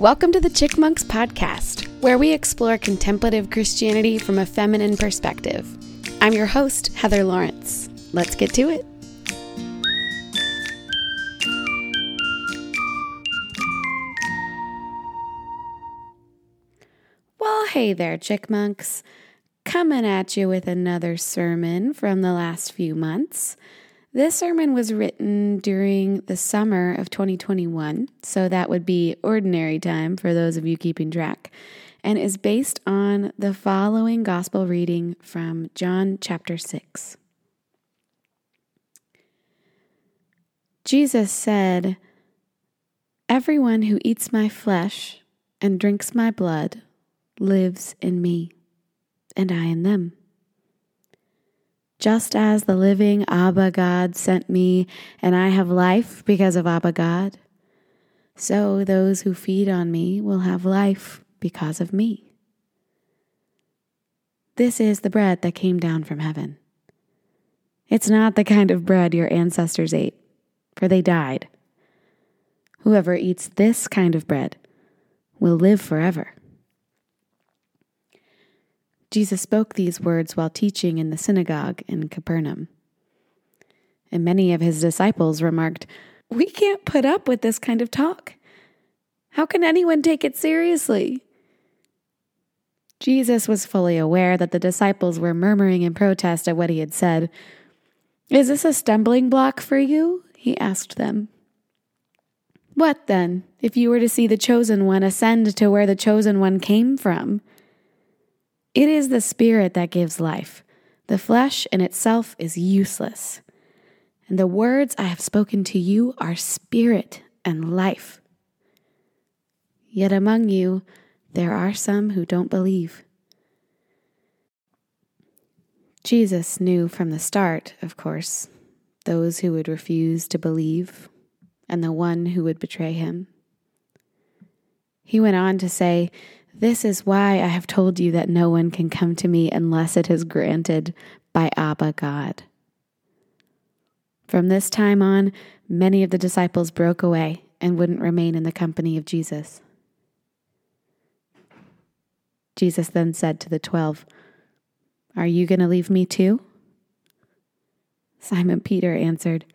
Welcome to the Chick Monks podcast, where we explore contemplative Christianity from a feminine perspective. I'm your host, Heather Lawrence. Let's get to it. Well, hey there, Chick Monks. Coming at you with another sermon from the last few months. This sermon was written during the summer of 2021, so that would be ordinary time for those of you keeping track, and is based on the following gospel reading from John chapter 6. Jesus said, Everyone who eats my flesh and drinks my blood lives in me, and I in them. Just as the living Abba God sent me, and I have life because of Abba God, so those who feed on me will have life because of me. This is the bread that came down from heaven. It's not the kind of bread your ancestors ate, for they died. Whoever eats this kind of bread will live forever. Jesus spoke these words while teaching in the synagogue in Capernaum. And many of his disciples remarked, We can't put up with this kind of talk. How can anyone take it seriously? Jesus was fully aware that the disciples were murmuring in protest at what he had said. Is this a stumbling block for you? He asked them. What then, if you were to see the chosen one ascend to where the chosen one came from? It is the Spirit that gives life. The flesh in itself is useless. And the words I have spoken to you are spirit and life. Yet among you there are some who don't believe. Jesus knew from the start, of course, those who would refuse to believe and the one who would betray him. He went on to say, this is why I have told you that no one can come to me unless it is granted by Abba God. From this time on, many of the disciples broke away and wouldn't remain in the company of Jesus. Jesus then said to the twelve, Are you going to leave me too? Simon Peter answered,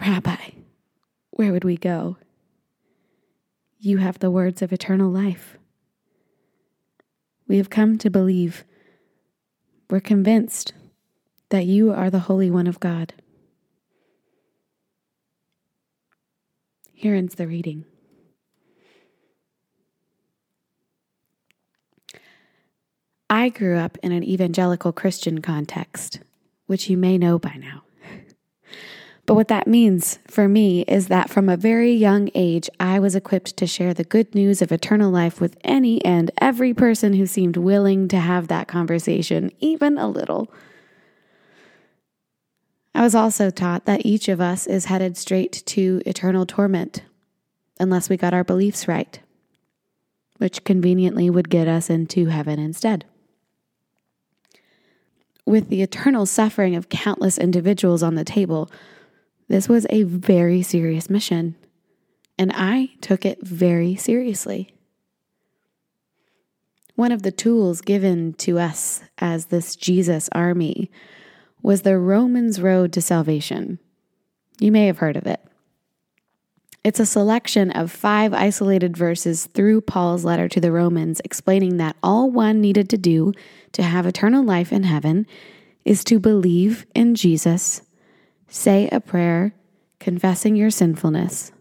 Rabbi, where would we go? You have the words of eternal life. We have come to believe. We're convinced that you are the Holy One of God. Here ends the reading. I grew up in an evangelical Christian context, which you may know by now. But what that means for me is that from a very young age, I was equipped to share the good news of eternal life with any and every person who seemed willing to have that conversation, even a little. I was also taught that each of us is headed straight to eternal torment unless we got our beliefs right, which conveniently would get us into heaven instead. With the eternal suffering of countless individuals on the table, this was a very serious mission, and I took it very seriously. One of the tools given to us as this Jesus army was the Romans Road to Salvation. You may have heard of it. It's a selection of five isolated verses through Paul's letter to the Romans, explaining that all one needed to do to have eternal life in heaven is to believe in Jesus say a prayer confessing your sinfulness,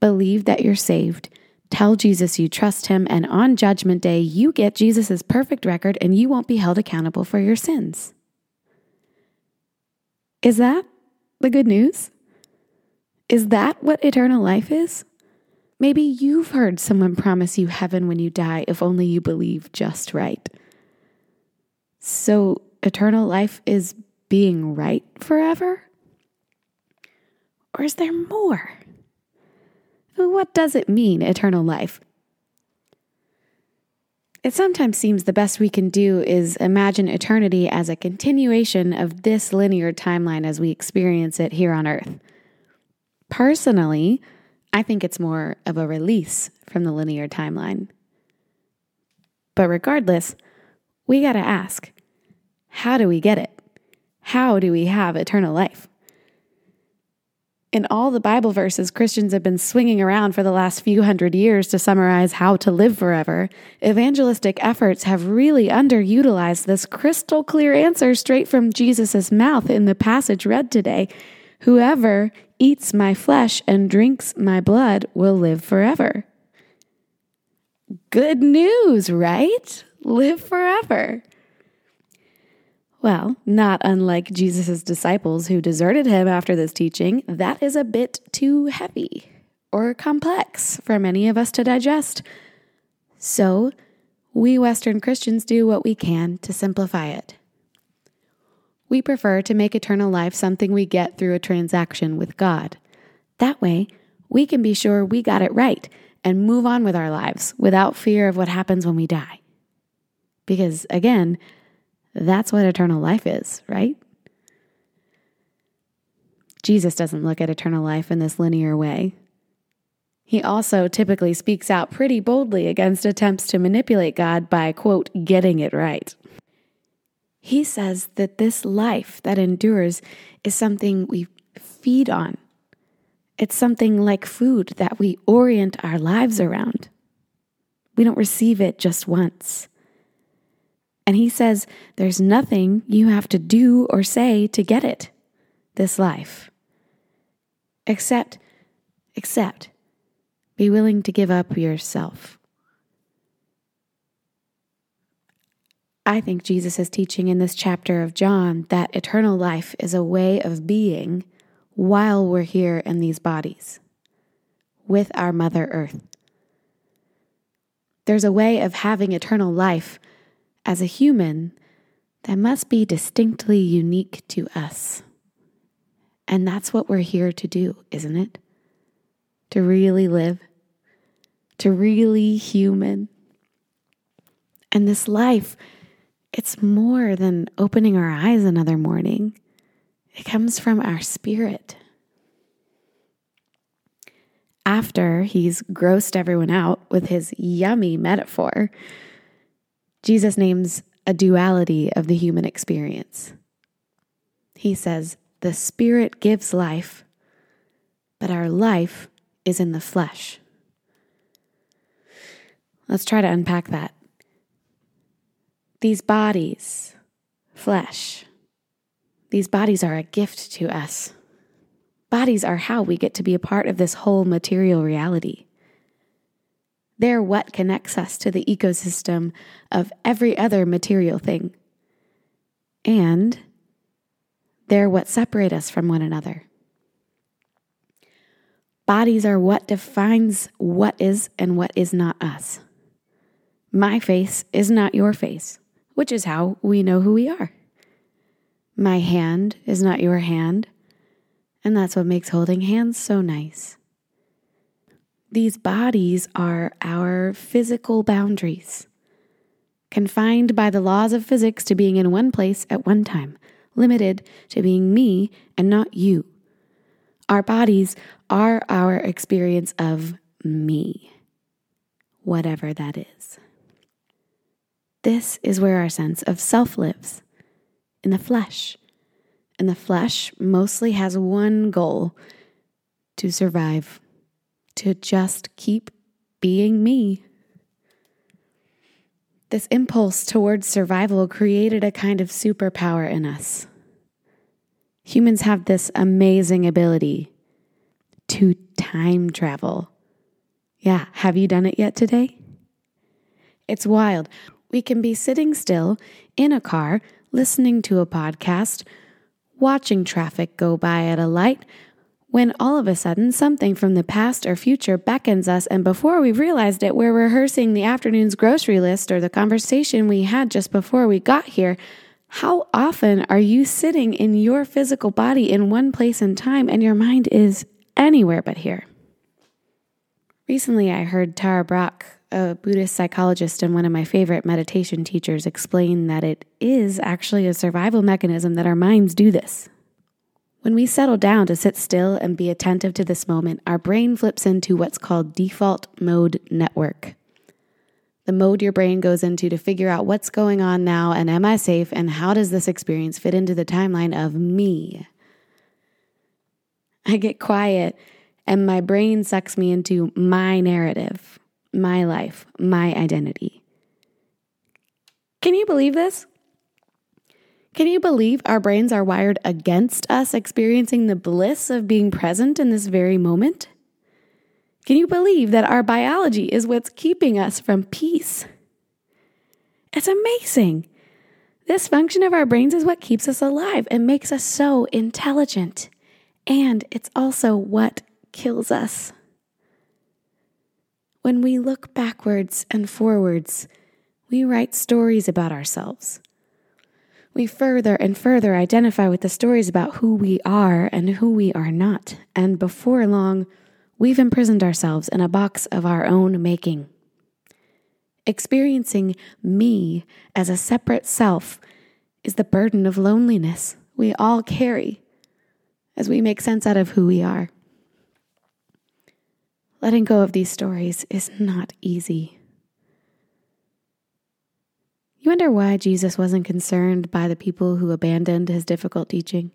believe that you're saved, tell Jesus you trust him, and on Judgment Day, you get Jesus' perfect record and you won't be held accountable for your sins. Is that the good news? Is that what eternal life is? Maybe you've heard someone promise you heaven when you die if only you believe just right. So, eternal life is being right forever? Or is there more? What does it mean, eternal life? It sometimes seems the best we can do is imagine eternity as a continuation of this linear timeline as we experience it here on Earth. Personally, I think it's more of a release from the linear timeline. But regardless, we got to ask how do we get it? How do we have eternal life? In all the Bible verses Christians have been swinging around for the last few hundred years to summarize how to live forever, evangelistic efforts have really underutilized this crystal clear answer straight from Jesus' mouth in the passage read today Whoever eats my flesh and drinks my blood will live forever. Good news, right? Live forever. Well, not unlike Jesus' disciples who deserted him after this teaching, that is a bit too heavy or complex for many of us to digest. So, we Western Christians do what we can to simplify it. We prefer to make eternal life something we get through a transaction with God. That way, we can be sure we got it right and move on with our lives without fear of what happens when we die. Because again, that's what eternal life is, right? Jesus doesn't look at eternal life in this linear way. He also typically speaks out pretty boldly against attempts to manipulate God by, quote, getting it right. He says that this life that endures is something we feed on. It's something like food that we orient our lives around. We don't receive it just once. And he says there's nothing you have to do or say to get it, this life. Except, except, be willing to give up yourself. I think Jesus is teaching in this chapter of John that eternal life is a way of being while we're here in these bodies with our Mother Earth. There's a way of having eternal life as a human that must be distinctly unique to us. And that's what we're here to do, isn't it? To really live, to really human. And this life it's more than opening our eyes another morning, it comes from our spirit. After he's grossed everyone out with his yummy metaphor, Jesus names a duality of the human experience. He says, The Spirit gives life, but our life is in the flesh. Let's try to unpack that these bodies, flesh, these bodies are a gift to us. Bodies are how we get to be a part of this whole material reality. They're what connects us to the ecosystem of every other material thing. And they're what separate us from one another. Bodies are what defines what is and what is not us. My face is not your face which is how we know who we are. My hand is not your hand, and that's what makes holding hands so nice. These bodies are our physical boundaries, confined by the laws of physics to being in one place at one time, limited to being me and not you. Our bodies are our experience of me, whatever that is. This is where our sense of self lives in the flesh. And the flesh mostly has one goal to survive, to just keep being me. This impulse towards survival created a kind of superpower in us. Humans have this amazing ability to time travel. Yeah, have you done it yet today? It's wild. We can be sitting still in a car, listening to a podcast, watching traffic go by at a light, when all of a sudden something from the past or future beckons us, and before we realized it, we're rehearsing the afternoon's grocery list or the conversation we had just before we got here. How often are you sitting in your physical body in one place and time, and your mind is anywhere but here? Recently, I heard Tara Brach a Buddhist psychologist and one of my favorite meditation teachers, explain that it is actually a survival mechanism that our minds do this. When we settle down to sit still and be attentive to this moment, our brain flips into what's called default mode network. The mode your brain goes into to figure out what's going on now and am I safe and how does this experience fit into the timeline of me. I get quiet and my brain sucks me into my narrative, my life, my identity. Can you believe this? Can you believe our brains are wired against us experiencing the bliss of being present in this very moment? Can you believe that our biology is what's keeping us from peace? It's amazing. This function of our brains is what keeps us alive and makes us so intelligent. And it's also what kills us. When we look backwards and forwards, we write stories about ourselves we further and further identify with the stories about who we are and who we are not. And before long, we've imprisoned ourselves in a box of our own making. Experiencing me as a separate self is the burden of loneliness we all carry as we make sense out of who we are. Letting go of these stories is not easy. You wonder why Jesus wasn't concerned by the people who abandoned his difficult teaching?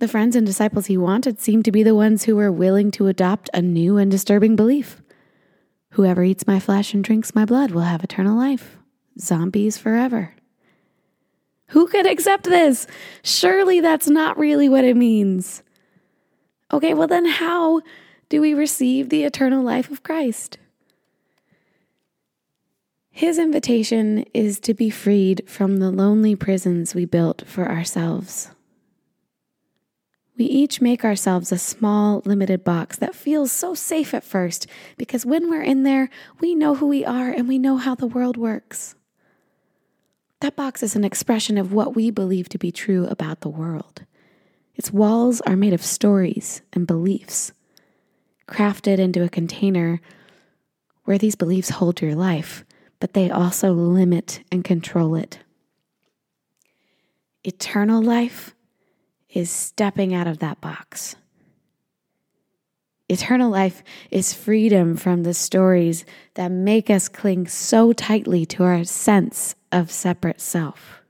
The friends and disciples he wanted seemed to be the ones who were willing to adopt a new and disturbing belief. Whoever eats my flesh and drinks my blood will have eternal life. Zombies forever. Who could accept this? Surely that's not really what it means. Okay, well, then how do we receive the eternal life of Christ? His invitation is to be freed from the lonely prisons we built for ourselves. We each make ourselves a small, limited box that feels so safe at first because when we're in there, we know who we are and we know how the world works. That box is an expression of what we believe to be true about the world. Its walls are made of stories and beliefs, crafted into a container where these beliefs hold your life but they also limit and control it. Eternal life is stepping out of that box. Eternal life is freedom from the stories that make us cling so tightly to our sense of separate self.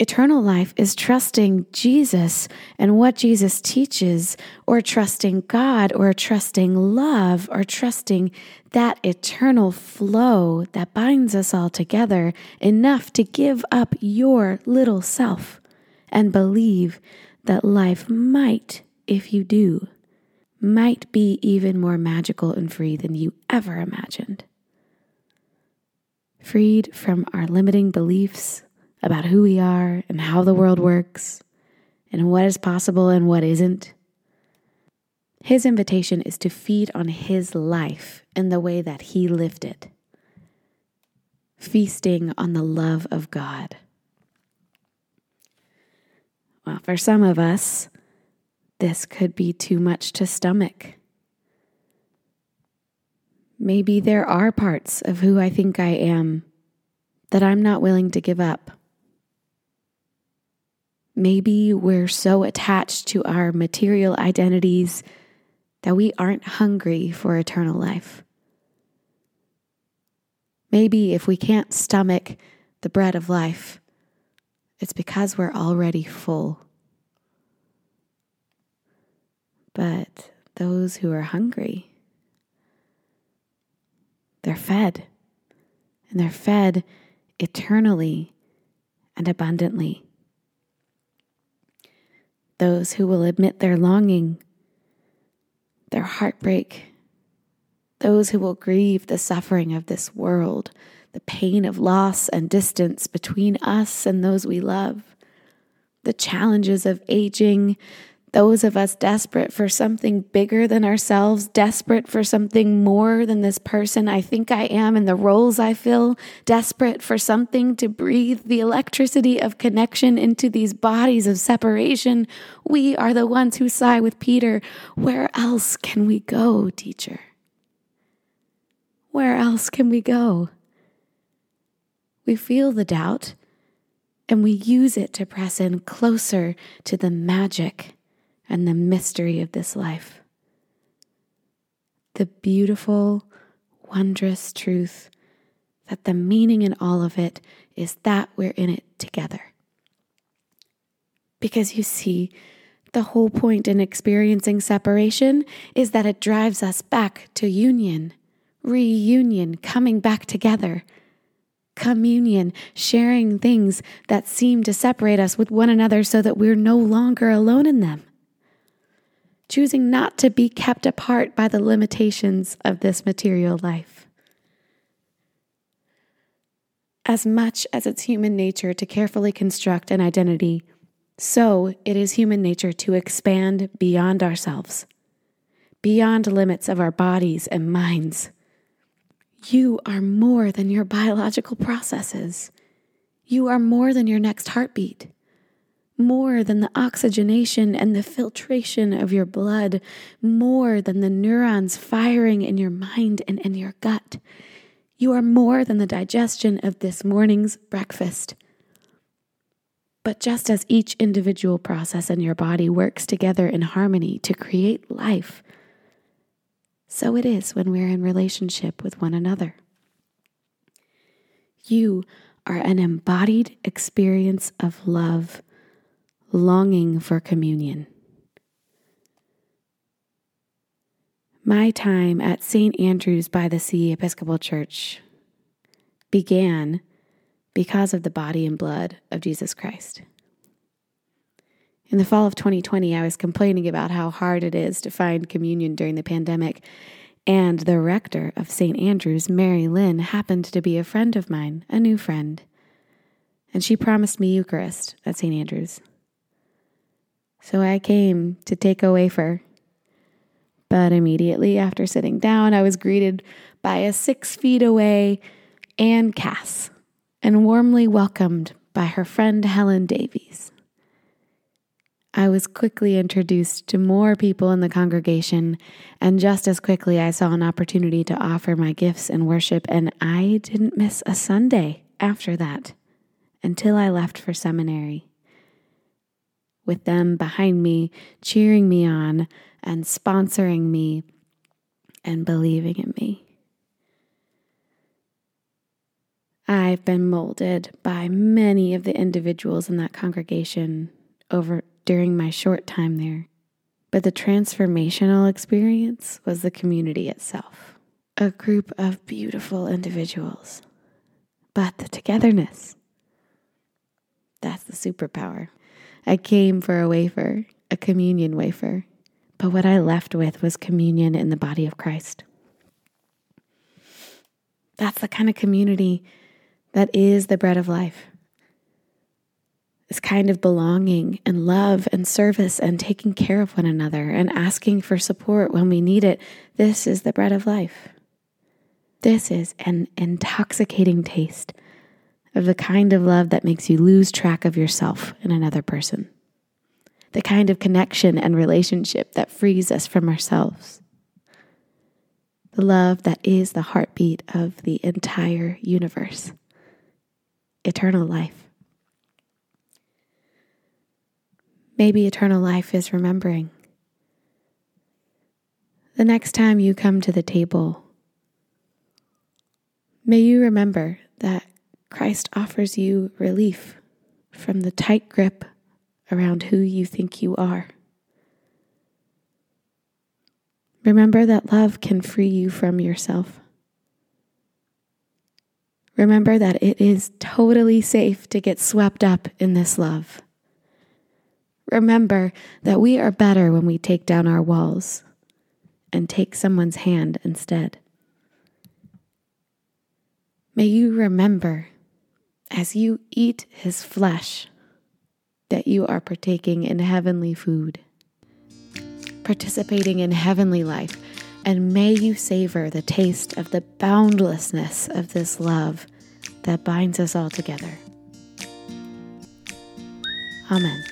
Eternal life is trusting Jesus and what Jesus teaches, or trusting God, or trusting love, or trusting that eternal flow that binds us all together enough to give up your little self and believe that life might, if you do, might be even more magical and free than you ever imagined. Freed from our limiting beliefs about who we are and how the world works and what is possible and what isn't. His invitation is to feed on His life in the way that He lived it, feasting on the love of God. Well, for some of us, this could be too much to stomach. Maybe there are parts of who I think I am that I'm not willing to give up. Maybe we're so attached to our material identities that we aren't hungry for eternal life. Maybe if we can't stomach the bread of life, it's because we're already full. But those who are hungry, they're fed, and they're fed eternally and abundantly those who will admit their longing, their heartbreak, those who will grieve the suffering of this world, the pain of loss and distance between us and those we love, the challenges of aging, those of us desperate for something bigger than ourselves, desperate for something more than this person I think I am and the roles I fill, desperate for something to breathe the electricity of connection into these bodies of separation, we are the ones who sigh with Peter. Where else can we go, teacher? Where else can we go? We feel the doubt and we use it to press in closer to the magic and the mystery of this life. The beautiful, wondrous truth that the meaning in all of it is that we're in it together. Because you see, the whole point in experiencing separation is that it drives us back to union, reunion, coming back together, communion, sharing things that seem to separate us with one another so that we're no longer alone in them. Choosing not to be kept apart by the limitations of this material life. As much as it's human nature to carefully construct an identity so it is human nature to expand beyond ourselves, beyond limits of our bodies and minds. You are more than your biological processes. You are more than your next heartbeat, more than the oxygenation and the filtration of your blood, more than the neurons firing in your mind and in your gut. You are more than the digestion of this morning's breakfast. But just as each individual process in your body works together in harmony to create life, so it is when we're in relationship with one another. You are an embodied experience of love, longing for communion. My time at St. Andrew's by the Sea Episcopal Church began because of the body and blood of Jesus Christ. In the fall of 2020, I was complaining about how hard it is to find communion during the pandemic, and the rector of St. Andrew's, Mary Lynn, happened to be a friend of mine, a new friend, and she promised me Eucharist at St. Andrew's. So I came to take a wafer. But immediately after sitting down, I was greeted by a six feet away Anne Cass and warmly welcomed by her friend Helen Davies. I was quickly introduced to more people in the congregation, and just as quickly I saw an opportunity to offer my gifts and worship, and I didn't miss a Sunday after that until I left for seminary. With them behind me, cheering me on and sponsoring me and believing in me. I've been molded by many of the individuals in that congregation over during my short time there. But the transformational experience was the community itself, a group of beautiful individuals. But the togetherness, that's the superpower. I came for a wafer, a communion wafer, but what I left with was communion in the body of Christ. That's the kind of community that is the bread of life. This kind of belonging and love and service and taking care of one another and asking for support when we need it. This is the bread of life. This is an intoxicating taste of the kind of love that makes you lose track of yourself and another person. The kind of connection and relationship that frees us from ourselves. The love that is the heartbeat of the entire universe eternal life. Maybe eternal life is remembering. The next time you come to the table, may you remember that Christ offers you relief from the tight grip around who you think you are. Remember that love can free you from yourself. Remember that it is totally safe to get swept up in this love. Remember that we are better when we take down our walls and take someone's hand instead. May you remember as you eat his flesh that you are partaking in heavenly food, participating in heavenly life and may you savor the taste of the boundlessness of this love that binds us all together. Amen.